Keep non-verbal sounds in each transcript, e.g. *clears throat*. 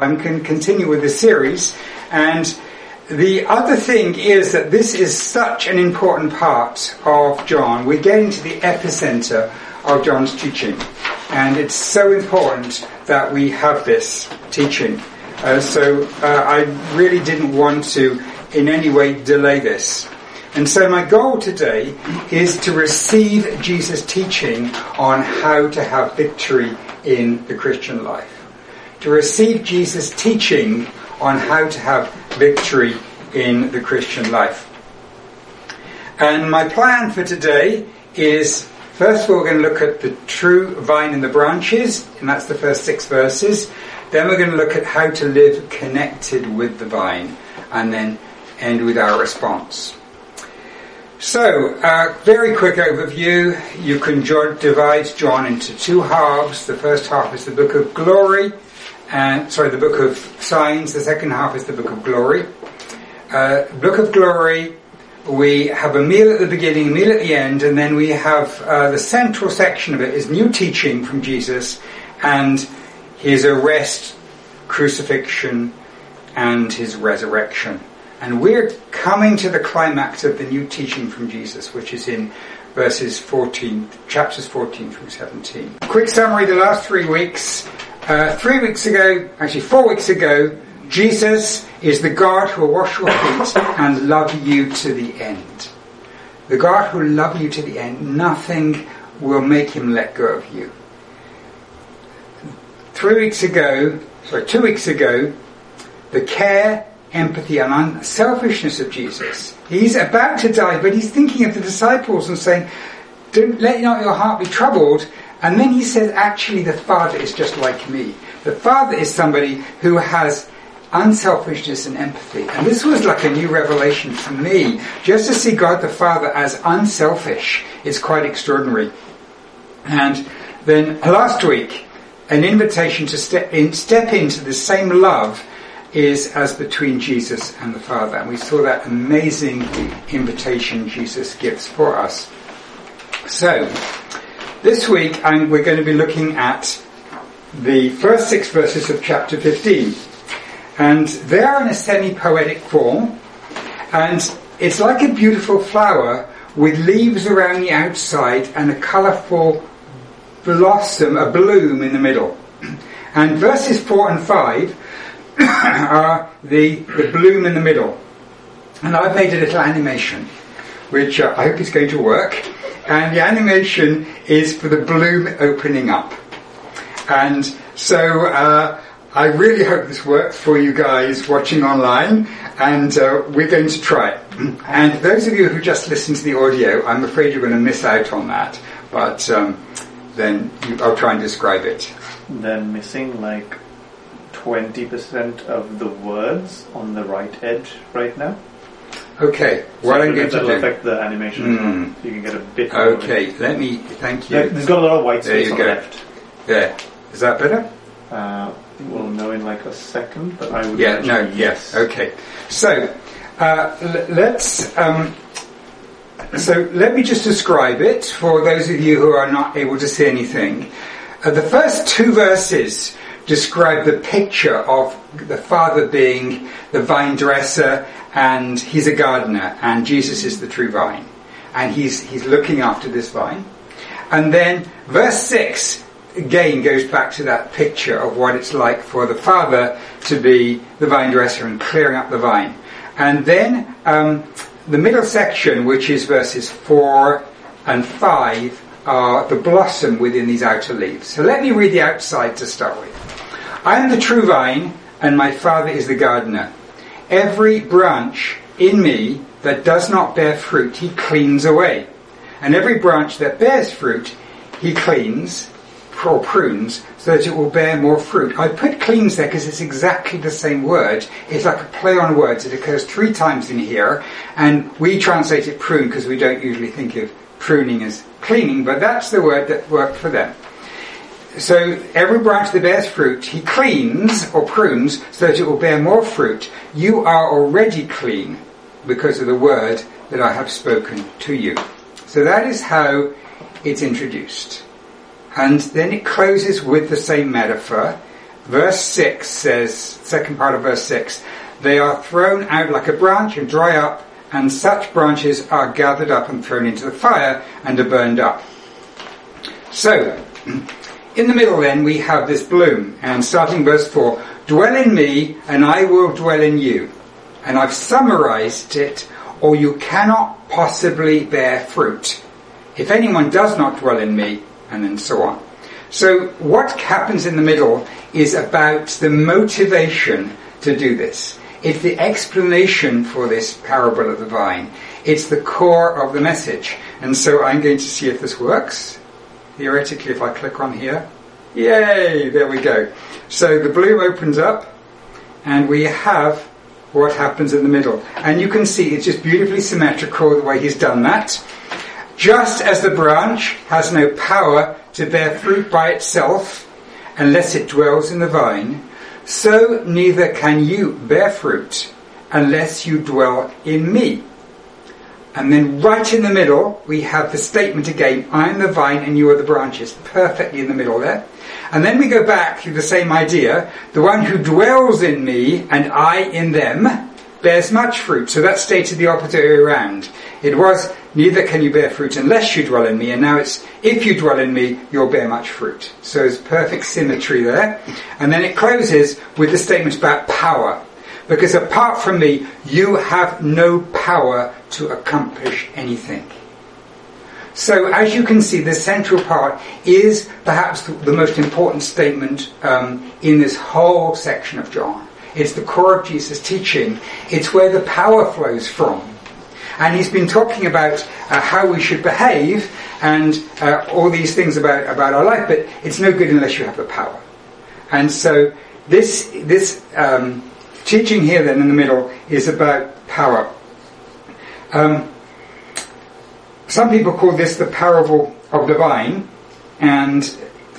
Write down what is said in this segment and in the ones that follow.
I can continue with the series. And the other thing is that this is such an important part of John. We're getting to the epicenter of John's teaching. And it's so important that we have this teaching. Uh, so uh, I really didn't want to in any way delay this. And so my goal today is to receive Jesus' teaching on how to have victory in the Christian life to receive Jesus' teaching on how to have victory in the Christian life. And my plan for today is first of all, we're going to look at the true vine and the branches, and that's the first six verses. Then we're going to look at how to live connected with the vine, and then end with our response. So, uh, very quick overview. You can divide John into two halves. The first half is the book of glory, and sorry, the book of signs. The second half is the book of glory. Uh, book of glory. We have a meal at the beginning, a meal at the end, and then we have uh, the central section of it is new teaching from Jesus and his arrest, crucifixion, and his resurrection. And we're coming to the climax of the new teaching from Jesus, which is in verses 14, chapters 14 through 17. Quick summary the last three weeks. Uh, three weeks ago, actually four weeks ago, Jesus is the God who will wash your feet and love you to the end. The God who will love you to the end, nothing will make him let go of you. Three weeks ago, sorry, two weeks ago, the care, empathy, and unselfishness of Jesus. He's about to die, but he's thinking of the disciples and saying, Don't let not your heart be troubled. And then he says, actually, the Father is just like me. The Father is somebody who has unselfishness and empathy. And this was like a new revelation for me. Just to see God the Father as unselfish is quite extraordinary. And then last week, an invitation to step, in, step into the same love is as between Jesus and the Father. And we saw that amazing invitation Jesus gives for us. So, this week I'm, we're going to be looking at the first six verses of chapter 15. And they are in a semi-poetic form. And it's like a beautiful flower with leaves around the outside and a colourful blossom, a bloom in the middle. *clears throat* And verses 4 and 5 *coughs* are the, the bloom in the middle. And I've made a little animation, which uh, I hope is going to work and the animation is for the bloom opening up. And so uh, I really hope this works for you guys watching online, and uh, we're going to try it. *clears throat* And those of you who just listened to the audio, I'm afraid you're going to miss out on that, but um, then you, I'll try and describe it. They're missing like 20% of the words on the right edge right now. Okay, what I'm going to do. affect the animation Mm. you can get a bit. Okay, let me. Thank you. There- There's got a lot of white There space you on go. the left. There. Is that better? Uh, we'll know in like a second, but I would Yeah. No. Yes. Okay. So uh, l- let's. Um, so let me just describe it for those of you who are not able to see anything. Uh, the first two verses describe the picture of the Father being the vine dresser and he's a gardener and Jesus is the true vine. And he's, he's looking after this vine. And then verse 6 again goes back to that picture of what it's like for the Father to be the vine dresser and clearing up the vine. And then um, the middle section, which is verses 4 and 5, are the blossom within these outer leaves. So let me read the outside to start with. I am the true vine, and my Father is the gardener. Every branch in me that does not bear fruit, he cleans away. And every branch that bears fruit, he cleans or prunes so that it will bear more fruit. I put cleans there because it's exactly the same word. It's like a play on words. It occurs three times in here, and we translate it prune because we don't usually think of pruning as cleaning, but that's the word that worked for them. So every branch that bears fruit, he cleans or prunes so that it will bear more fruit. You are already clean because of the word that I have spoken to you. So that is how it's introduced. And then it closes with the same metaphor. verse 6 says, second part of verse 6, they are thrown out like a branch and dry up, and such branches are gathered up and thrown into the fire and are burned up. So, *clears throat* in the middle then we have this bloom, and starting verse 4, dwell in me and I will dwell in you. And I've summarized it, or you cannot possibly bear fruit. If anyone does not dwell in me, and then so on. So what happens in the middle is about the motivation to do this. It's the explanation for this parable of the vine. It's the core of the message. And so I'm going to see if this works. Theoretically, if I click on here. Yay! There we go. So the blue opens up and we have what happens in the middle. And you can see it's just beautifully symmetrical the way he's done that. Just as the branch has no power to bear fruit by itself unless it dwells in the vine, so neither can you bear fruit unless you dwell in me. And then right in the middle, we have the statement again, I am the vine and you are the branches. Perfectly in the middle there. And then we go back to the same idea. The one who dwells in me and I in them bears much fruit. So that's stated the opposite way around. It was, neither can you bear fruit unless you dwell in me. And now it's, if you dwell in me, you'll bear much fruit. So it's perfect symmetry there. And then it closes with the statement about power. Because apart from me, you have no power to accomplish anything. So, as you can see, the central part is perhaps the most important statement um, in this whole section of John. It's the core of Jesus' teaching. It's where the power flows from. And he's been talking about uh, how we should behave and uh, all these things about, about our life, but it's no good unless you have the power. And so this, this um, teaching here then in the middle is about power. Um, some people call this the parable of the vine, and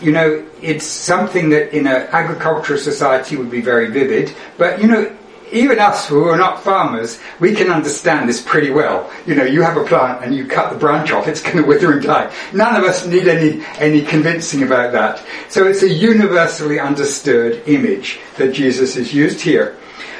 you know, it's something that in an agricultural society would be very vivid, but you know, even us who are not farmers, we can understand this pretty well. You know, you have a plant and you cut the branch off, it's going to wither and die. None of us need any, any convincing about that. So it's a universally understood image that Jesus has used here.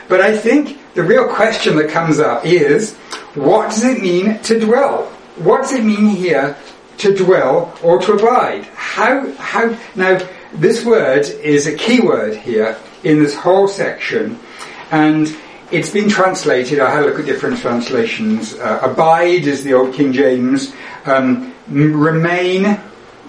But I think the real question that comes up is, what does it mean to dwell? what does it mean here to dwell or to abide? How, how, now, this word is a key word here in this whole section, and it's been translated. I had a look at different translations. Uh, abide is the old King James. Um, remain,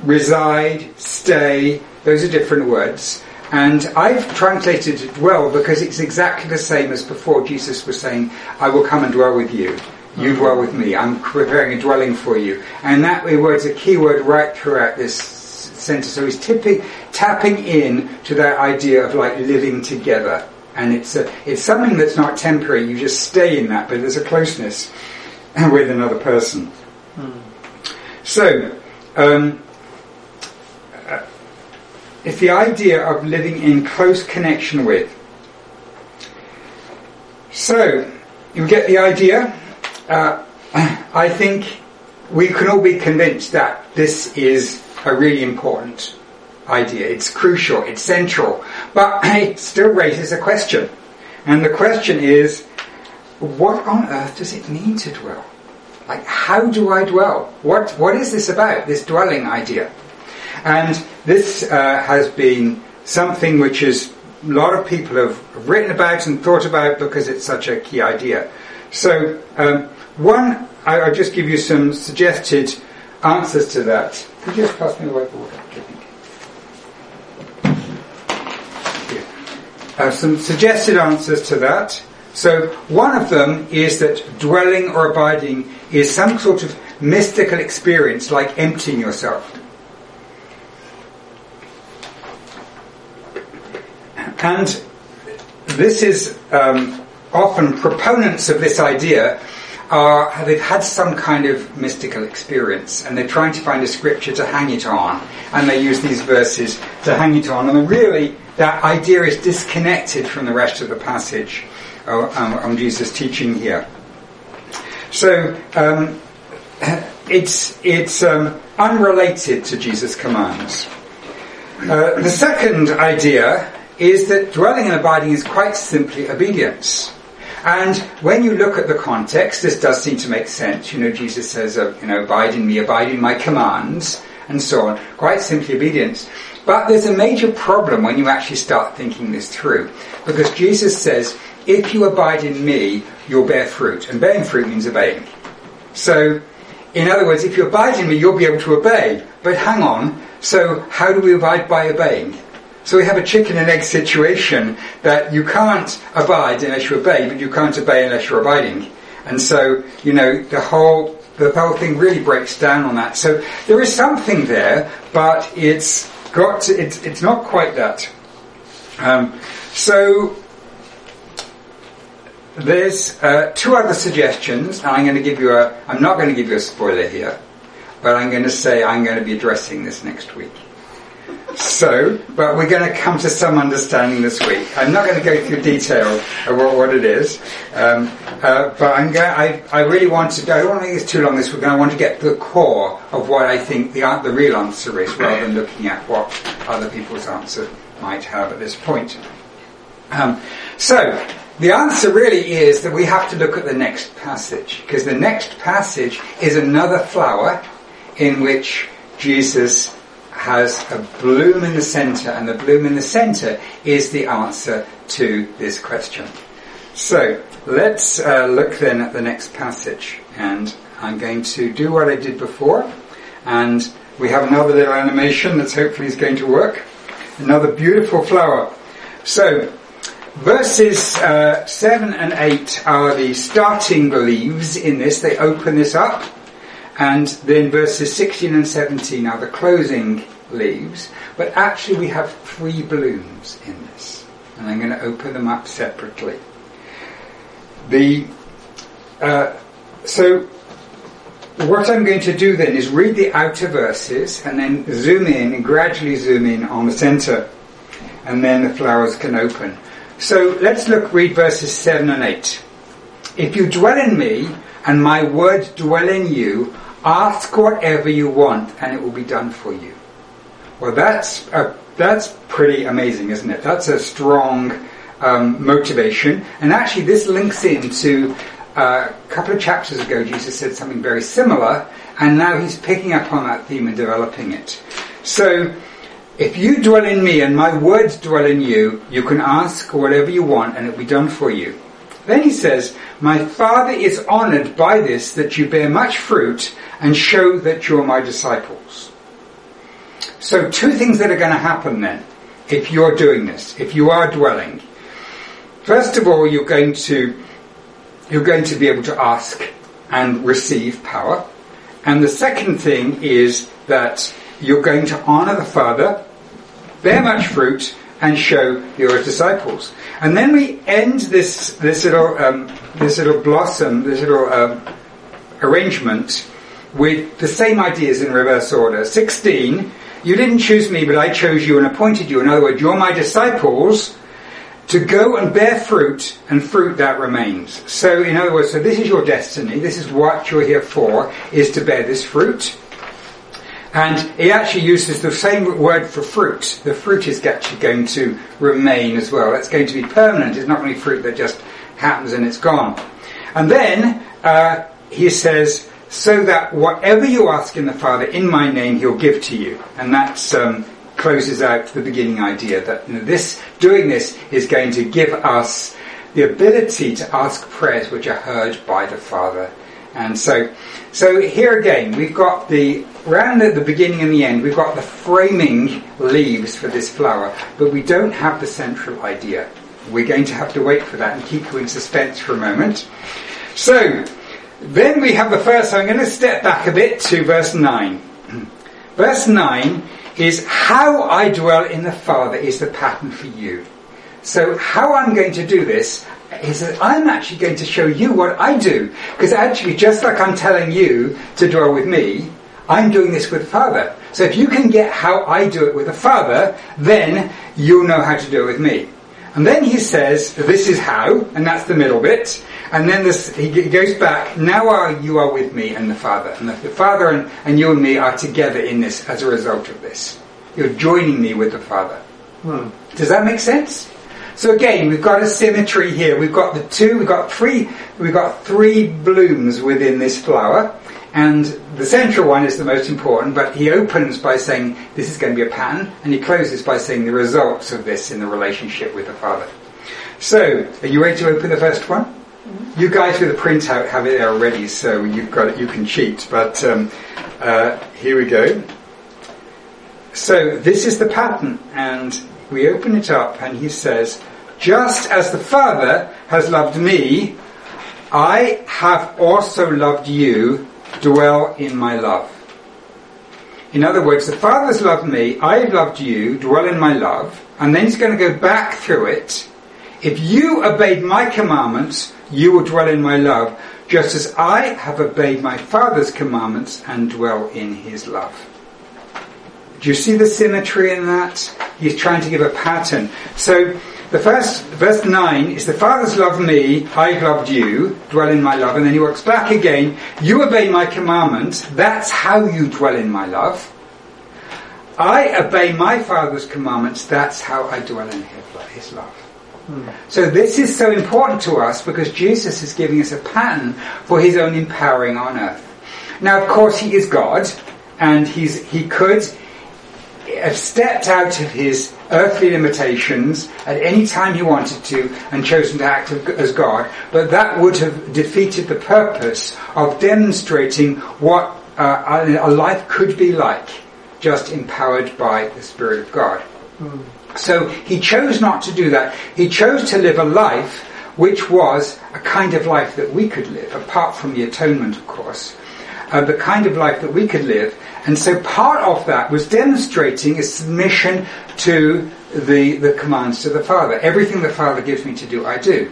reside, stay. Those are different words. And I've translated it well because it's exactly the same as before Jesus was saying, I will come and dwell with you. You dwell with me. I'm preparing a dwelling for you. And that word's a key word right throughout this sentence. So he's tipping, tapping in to that idea of like living together. And it's a, it's something that's not temporary. You just stay in that, but there's a closeness *laughs* with another person. Hmm. So, um, it's the idea of living in close connection with. So, you get the idea? uh, I think we can all be convinced that this is a really important idea. It's crucial, it's central, but *clears throat* it still raises a question. And the question is, what on earth does it mean to dwell? Like, how do I dwell? What, what is this about, this dwelling idea? And this uh, has been something which is a lot of people have written about and thought about because it's such a key idea. So, um, one, I, will just give you some suggested answers to that. Could you just pass me the whiteboard? Uh, some suggested answers to that. So one of them is that dwelling or abiding is some sort of mystical experience like emptying yourself. And this is um, often proponents of this idea are they've had some kind of mystical experience and they're trying to find a scripture to hang it on and they use these verses to hang it on and really that idea is disconnected from the rest of the passage uh, um, on Jesus' teaching here. So um, it's it's um, unrelated to Jesus' commands. Uh, the second idea is that dwelling and abiding is quite simply obedience. And when you look at the context, this does seem to make sense. You know, Jesus says, uh, you know, abide in me, abide in my commands, and so on. Quite simply obedience. But there's a major problem when you actually start thinking this through. Because Jesus says, if you abide in me, you'll bear fruit. And bearing fruit means obeying. So, in other words, if you abide in me, you'll be able to obey. But hang on, so how do we abide by obeying? So we have a chicken and egg situation that you can't abide unless you obey, but you can't obey unless you're abiding. And so, you know, the whole the whole thing really breaks down on that. So there is something there, but it's got to, it's it's not quite that. Um, so there's uh, two other suggestions, and I'm going to give you a. I'm not going to give you a spoiler here, but I'm going to say I'm going to be addressing this next week. So, but we're going to come to some understanding this week. I'm not going to go through detail of what, what it is, um, uh, but I'm going. I, I really want to. I don't want to too long this week. I want to get to the core of what I think the the real answer is, rather than looking at what other people's answer might have at this point. Um, so, the answer really is that we have to look at the next passage, because the next passage is another flower in which Jesus has a bloom in the center, and the bloom in the center is the answer to this question. So, let's uh, look then at the next passage, and I'm going to do what I did before, and we have another little animation that's hopefully is going to work. Another beautiful flower. So, verses uh, 7 and 8 are the starting leaves in this. They open this up. And then verses 16 and 17 are the closing leaves. But actually we have three blooms in this. And I'm going to open them up separately. The, uh, so what I'm going to do then is read the outer verses and then zoom in and gradually zoom in on the center. And then the flowers can open. So let's look, read verses 7 and 8. If you dwell in me and my word dwell in you, Ask whatever you want and it will be done for you. Well, that's a, that's pretty amazing, isn't it? That's a strong um, motivation. And actually, this links into uh, a couple of chapters ago, Jesus said something very similar, and now he's picking up on that theme and developing it. So, if you dwell in me and my words dwell in you, you can ask whatever you want and it will be done for you. Then he says, My Father is honored by this that you bear much fruit and show that you're my disciples. So two things that are going to happen then, if you're doing this, if you are dwelling. First of all, you're going to, you're going to be able to ask and receive power. And the second thing is that you're going to honor the Father, bear much fruit, and show your disciples. And then we end this this little um, this little blossom, this little um, arrangement with the same ideas in reverse order. Sixteen. You didn't choose me, but I chose you and appointed you. In other words, you're my disciples to go and bear fruit and fruit that remains. So, in other words, so this is your destiny. This is what you're here for, is to bear this fruit. And he actually uses the same word for fruit. The fruit is actually going to remain as well. It's going to be permanent. It's not really fruit that just happens and it's gone. And then uh, he says, so that whatever you ask in the Father in my name, he'll give to you. And that um, closes out the beginning idea that you know, this doing this is going to give us the ability to ask prayers which are heard by the Father. And so, so here again, we've got the round at the beginning and the end, we've got the framing leaves for this flower, but we don't have the central idea. We're going to have to wait for that and keep you in suspense for a moment. So, then we have the first, I'm going to step back a bit to verse 9. *clears throat* verse 9 is how I dwell in the Father is the pattern for you. So how I'm going to do this is that I'm actually going to show you what I do. Because actually, just like I'm telling you to dwell with me, I'm doing this with the Father. So if you can get how I do it with the Father, then you'll know how to do it with me. And then he says, this is how, and that's the middle bit. And then this, he goes back, now are, you are with me and the Father. And the, the Father and, and you and me are together in this as a result of this. You're joining me with the Father. Hmm. Does that make sense? So again, we've got a symmetry here. We've got the two, we've got three, we've got three blooms within this flower, and the central one is the most important. But he opens by saying this is going to be a pattern, and he closes by saying the results of this in the relationship with the Father. So, are you ready to open the first one? You guys with the printout have it there already, so you've got it. You can cheat, but um, uh, here we go. So this is the pattern, and we open it up, and he says, "Just as the Father has loved me, I have also loved you. Dwell in my love." In other words, the Father's loved me, I've loved you, dwell in my love, and then he's going to go back through it. If you obeyed my commandments, you will dwell in my love, just as I have obeyed my Father's commandments and dwell in his love. Do you see the symmetry in that? He's trying to give a pattern. So, the first, verse 9 is the Father's loved me, I've loved you, dwell in my love. And then he works back again, you obey my commandments, that's how you dwell in my love. I obey my Father's commandments, that's how I dwell in his love. Hmm. So this is so important to us because Jesus is giving us a pattern for his own empowering on earth. Now, of course, he is God, and he's, he could have stepped out of his earthly limitations at any time he wanted to and chosen to act as God, but that would have defeated the purpose of demonstrating what uh, a life could be like, just empowered by the Spirit of God. Mm. So he chose not to do that. He chose to live a life which was a kind of life that we could live, apart from the atonement, of course. Uh, the kind of life that we could live. And so part of that was demonstrating a submission to the, the commands to the Father. Everything the Father gives me to do, I do.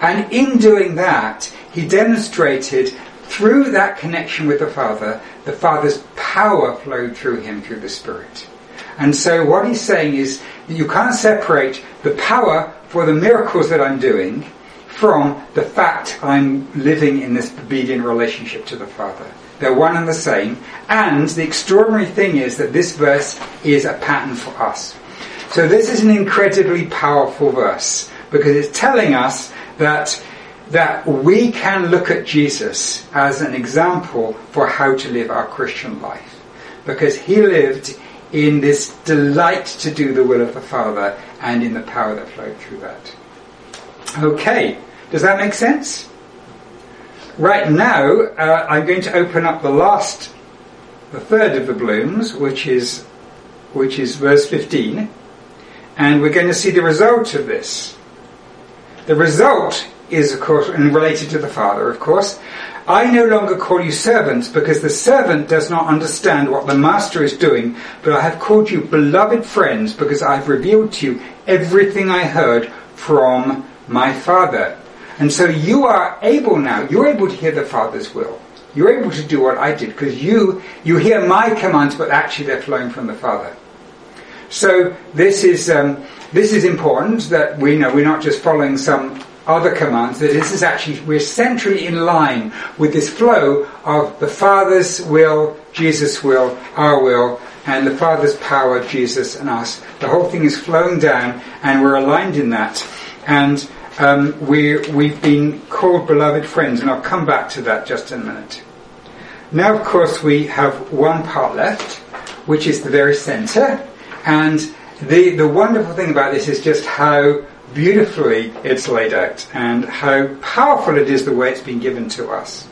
And in doing that, he demonstrated through that connection with the Father, the Father's power flowed through him through the Spirit. And so what he's saying is that you can't separate the power for the miracles that I'm doing from the fact I'm living in this obedient relationship to the Father. They're one and the same. And the extraordinary thing is that this verse is a pattern for us. So this is an incredibly powerful verse because it's telling us that that we can look at Jesus as an example for how to live our Christian life. Because he lived in this delight to do the will of the Father and in the power that flowed through that. Okay, does that make sense? Right now, uh, I'm going to open up the last, the third of the blooms, which is, which is verse 15, and we're going to see the result of this. The result is, of course, and related to the Father, of course, I no longer call you servants because the servant does not understand what the master is doing, but I have called you beloved friends because I have revealed to you everything I heard from my Father. And so you are able now, you're able to hear the Father's will. You're able to do what I did because you, you hear my commands, but actually they're flowing from the Father. So this is, um, this is important that we know we're not just following some other commands, that this is actually, we're centrally in line with this flow of the Father's will, Jesus' will, our will, and the Father's power, Jesus and us. The whole thing is flowing down, and we're aligned in that. And um, we, we've been called beloved friends, and I'll come back to that just in a minute. Now, of course, we have one part left, which is the very center, and the, the wonderful thing about this is just how beautifully it's laid out and how powerful it is the way it's been given to us.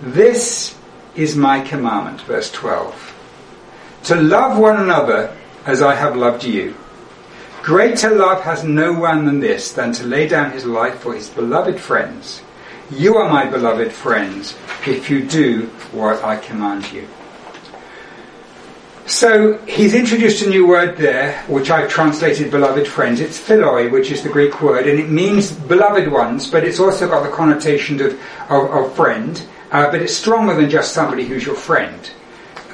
This is my commandment, verse 12. To love one another as I have loved you. Greater love has no one than this, than to lay down his life for his beloved friends. You are my beloved friends if you do what I command you. So he's introduced a new word there, which I've translated beloved friends. It's philoi, which is the Greek word, and it means beloved ones, but it's also got the connotation of, of, of friend, uh, but it's stronger than just somebody who's your friend.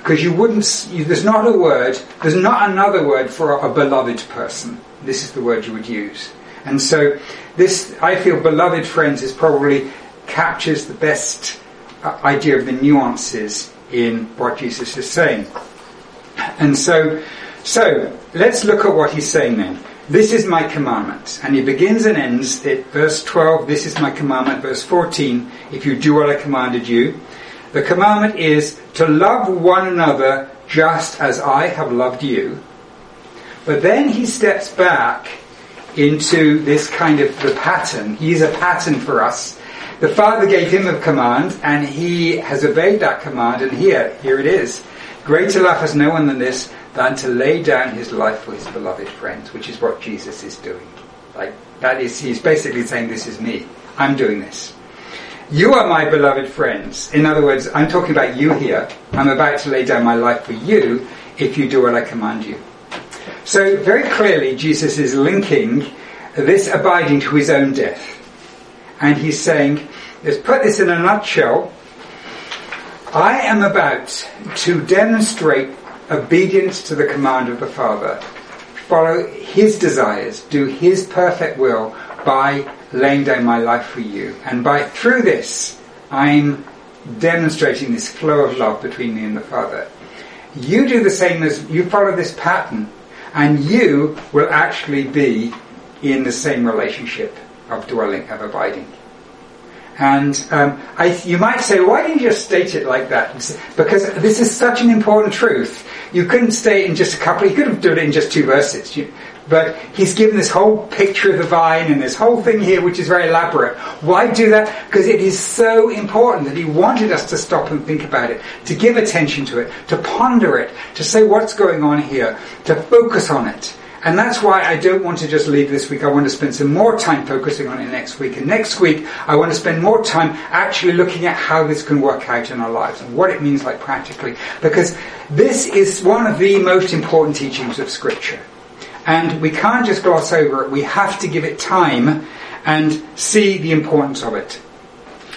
Because you wouldn't, you, there's not a word, there's not another word for a, a beloved person. This is the word you would use. And so this, I feel beloved friends is probably captures the best uh, idea of the nuances in what Jesus is saying. And so So, let's look at what he's saying then. This is my commandment. And he begins and ends at verse 12, this is my commandment. Verse 14, if you do what I commanded you. The commandment is to love one another just as I have loved you. But then he steps back into this kind of the pattern. He is a pattern for us. The Father gave him a command and he has obeyed that command and here, here it is. Greater love has no one than this, than to lay down his life for his beloved friends, which is what Jesus is doing. Like, that is, he's basically saying, this is me. I'm doing this. You are my beloved friends. In other words, I'm talking about you here. I'm about to lay down my life for you if you do what I command you. So very clearly Jesus is linking this abiding to his own death. And he's saying, let's put this in a nutshell. I am about to demonstrate obedience to the command of the Father, follow His desires, do His perfect will by laying down my life for you. And by through this, I'm demonstrating this flow of love between me and the Father. You do the same as you follow this pattern, and you will actually be in the same relationship of dwelling, of abiding. And um, I, you might say, why didn't you just state it like that? Because this is such an important truth. You couldn't state it in just a couple. You could have done it in just two verses. You, but he's given this whole picture of the vine and this whole thing here, which is very elaborate. Why do that? Because it is so important that he wanted us to stop and think about it, to give attention to it, to ponder it, to say what's going on here, to focus on it. And that's why I don't want to just leave this week. I want to spend some more time focusing on it next week. And next week, I want to spend more time actually looking at how this can work out in our lives and what it means like practically. Because this is one of the most important teachings of Scripture. And we can't just gloss over it. We have to give it time and see the importance of it.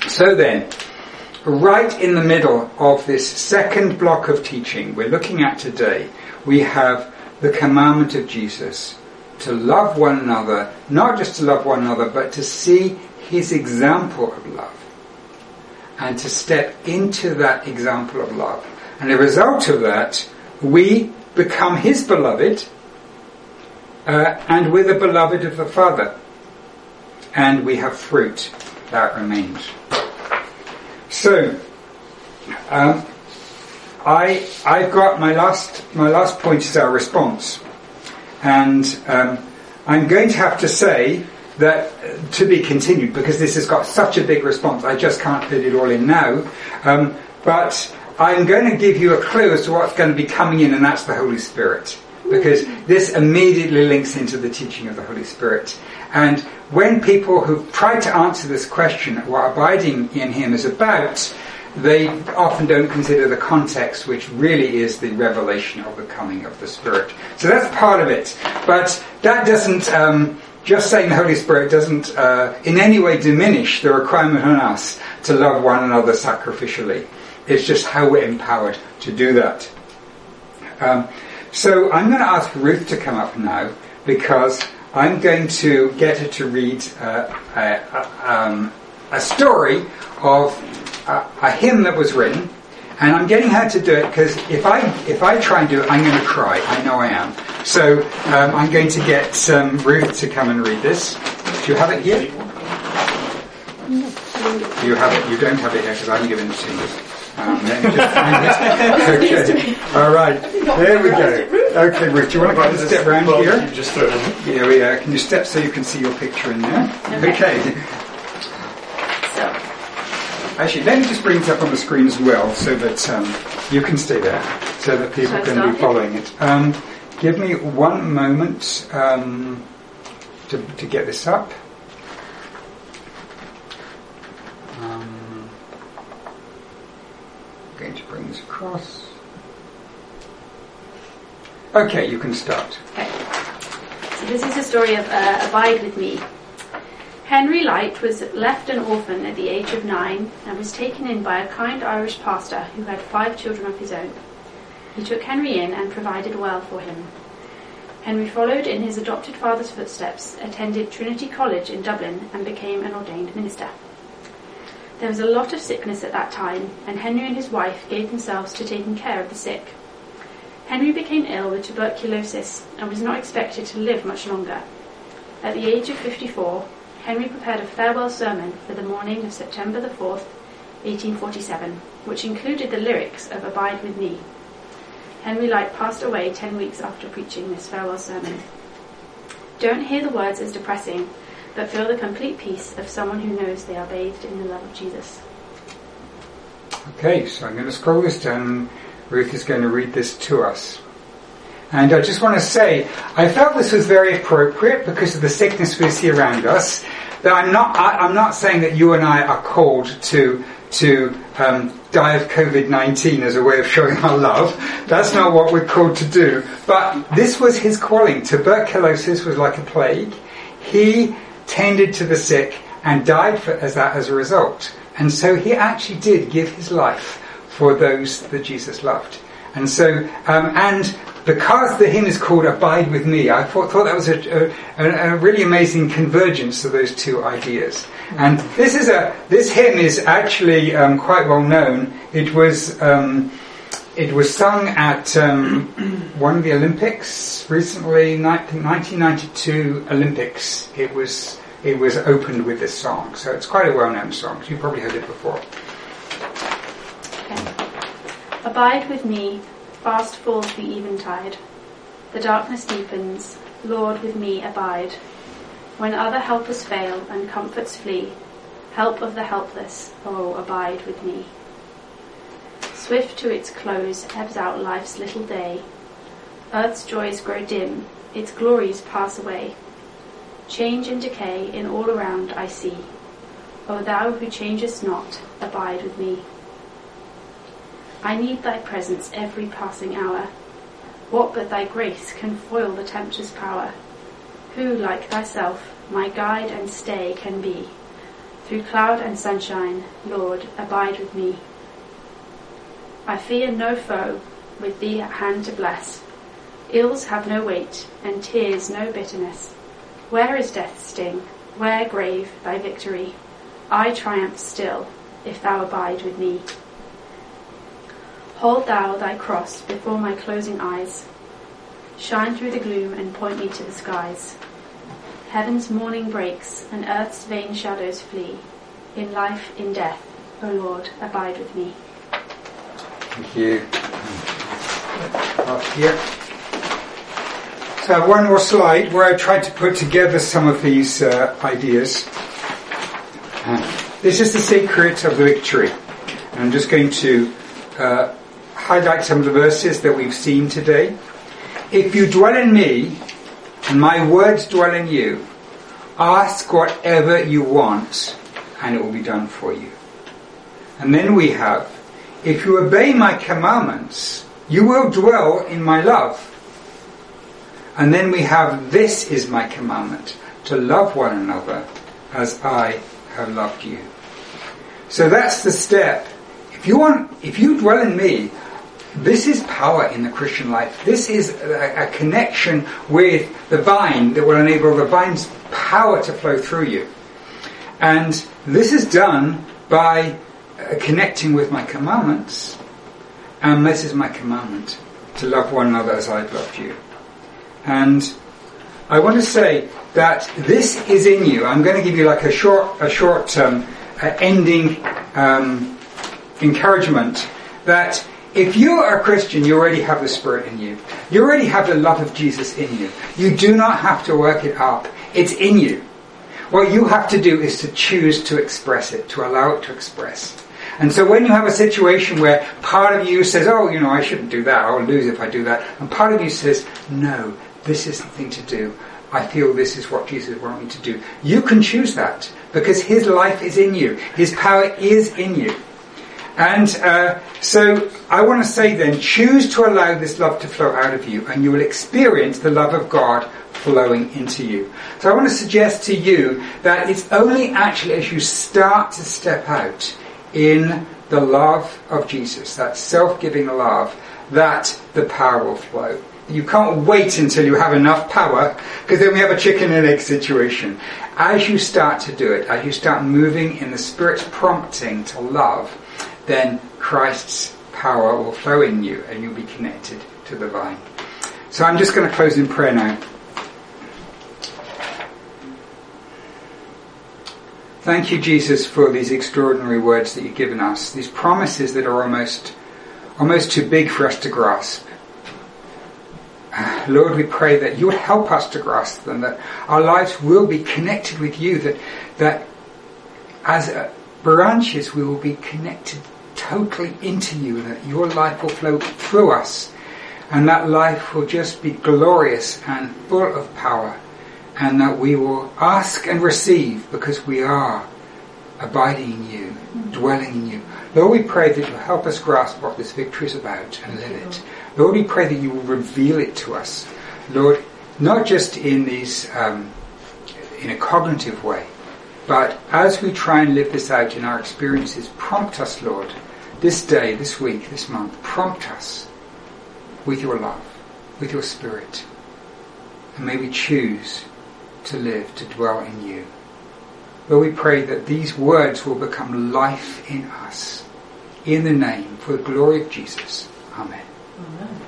So then, right in the middle of this second block of teaching we're looking at today, we have the commandment of Jesus to love one another, not just to love one another, but to see his example of love and to step into that example of love. And the result of that, we become his beloved uh, and we're the beloved of the Father. And we have fruit that remains. So, um, I I've got my last my last point is our response, and um, I'm going to have to say that uh, to be continued because this has got such a big response. I just can't fit it all in now, um, but I'm going to give you a clue as to what's going to be coming in, and that's the Holy Spirit. Because this immediately links into the teaching of the Holy Spirit. And when people who've tried to answer this question, what abiding in Him is about, they often don't consider the context, which really is the revelation of the coming of the Spirit. So that's part of it. But that doesn't, um, just saying the Holy Spirit doesn't uh, in any way diminish the requirement on us to love one another sacrificially. It's just how we're empowered to do that. Um, so I'm going to ask Ruth to come up now because I'm going to get her to read uh, a, um, a story of a, a hymn that was written, and I'm getting her to do it because if I if I try and do it, I'm going to cry. I know I am. So um, I'm going to get um, Ruth to come and read this. Do you have it here? You have it. You don't have it here because I haven't given it to you. Um, let me just find it. Okay. All right. There we go. Okay, Ruth. Do you want to come and step round here? you just throw it in. Here we are. Can you step so you can see your picture in there? Okay. okay. So, Actually, let me just bring it up on the screen as well, so that um, you can stay there, so that people can be following it. Um, give me one moment um, to, to get this up. Going to bring this across. Okay, you can start. okay. So this is the story of uh, Abide With Me. Henry Lyte was left an orphan at the age of nine and was taken in by a kind Irish pastor who had five children of his own. He took Henry in and provided well for him. Henry followed in his adopted father's footsteps, attended Trinity College in Dublin, and became an ordained minister. There was a lot of sickness at that time, and Henry and his wife gave themselves to taking care of the sick. Henry became ill with tuberculosis and was not expected to live much longer. At the age of 54, Henry prepared a farewell sermon for the morning of September the 4th, 1847, which included the lyrics of Abide with Me. Henry Lyte passed away ten weeks after preaching this farewell sermon. Don't hear the words as depressing, but feel the complete peace of someone who knows they are bathed in the love of Jesus. Okay, so I'm going to scroll this down. Ruth is going to read this to us. And I just want to say, I felt this was very appropriate because of the sickness we see around us. That I'm not, I, am not saying that you and I are called to to um, die of COVID-19 as a way of showing our love. That's not what we're called to do. But this was his calling. Tuberculosis was like a plague. He tended to the sick and died for, as that as a result. And so he actually did give his life for those that Jesus loved. And so, um, and because the hymn is called Abide With Me, I thought, thought that was a, a, a, really amazing convergence of those two ideas. And this is a, this hymn is actually um, quite well known. It was, um, it was sung at um, one of the Olympics recently, 1992 Olympics. It was, it was opened with this song. So it's quite a well-known song. You probably heard it before. Okay. Abide with me Fast falls the eventide. The darkness deepens. Lord, with me abide. When other helpers fail and comforts flee, help of the helpless, oh, abide with me. Swift to its close ebbs out life's little day. Earth's joys grow dim, its glories pass away. Change and decay in all around I see. O thou who changest not, abide with me. I need thy presence every passing hour. What but thy grace can foil the tempter's power? Who, like thyself, my guide and stay can be? Through cloud and sunshine, Lord, abide with me. I fear no foe, with thee at hand to bless. Ills have no weight, and tears no bitterness. Where is death's sting? Where, grave, thy victory? I triumph still, if thou abide with me. Hold thou thy cross before my closing eyes. Shine through the gloom and point me to the skies. Heaven's morning breaks and earth's vain shadows flee. In life, in death, O Lord, abide with me. Thank you. Up here. So one more slide where I tried to put together some of these uh, ideas. Uh, this is the secret of the victory. I'm just going to uh, highlight some of the verses that we've seen today. If you dwell in me, and my words dwell in you, ask whatever you want, and it will be done for you. And then we have, if you obey my commandments, you will dwell in my love. And then we have, this is my commandment, to love one another as I have loved you. So that's the step. If you want, if you dwell in me, this is power in the Christian life. This is a, a, connection with the vine that will enable the vine's power to flow through you. And this is done by connecting with my commandments. And this is my commandment to love one another as I've loved you. And I want to say that this is in you. I'm going to give you like a short, a short um, uh, ending um, encouragement that if you are a Christian, you already have the Spirit in you. You already have the love of Jesus in you. You do not have to work it up. It's in you. What you have to do is to choose to express it, to allow it to express. And so when you have a situation where part of you says, oh, you know, I shouldn't do that, I'll lose if I do that, and part of you says, no, this is the thing to do. I feel this is what Jesus wants me to do. You can choose that because His life is in you. His power is in you. And uh, so I want to say then, choose to allow this love to flow out of you, and you will experience the love of God flowing into you. So I want to suggest to you that it's only actually as you start to step out in the love of Jesus, that self-giving love, that the power will flow. You can't wait until you have enough power, because then we have a chicken and egg situation. As you start to do it, as you start moving in the Spirit's prompting to love, then Christ's power will flow in you and you'll be connected to the vine. So I'm just going to close in prayer now. Thank you, Jesus, for these extraordinary words that you've given us, these promises that are almost, almost too big for us to grasp. *sighs* Lord, we pray that you would help us to grasp them, that our lives will be connected with you, that, that as uh, branches we will be connected totally into you, that your life will flow through us, and that life will just be glorious and full of power, and that we will ask and receive because we are abiding in you, dwelling in you. Lord, we pray that you'll help us grasp what this victory is about and live it. Lord, we pray that you will reveal it to us. Lord, not just in these, um, in a cognitive way, but as we try and live this out in our experiences, prompt us, Lord, this day, this week, this month, prompt us with your love, with your spirit. And may we choose to live, to dwell in you. Lord, we pray that these words will become life in us. In the name, for the glory of Jesus. Amen. Amen.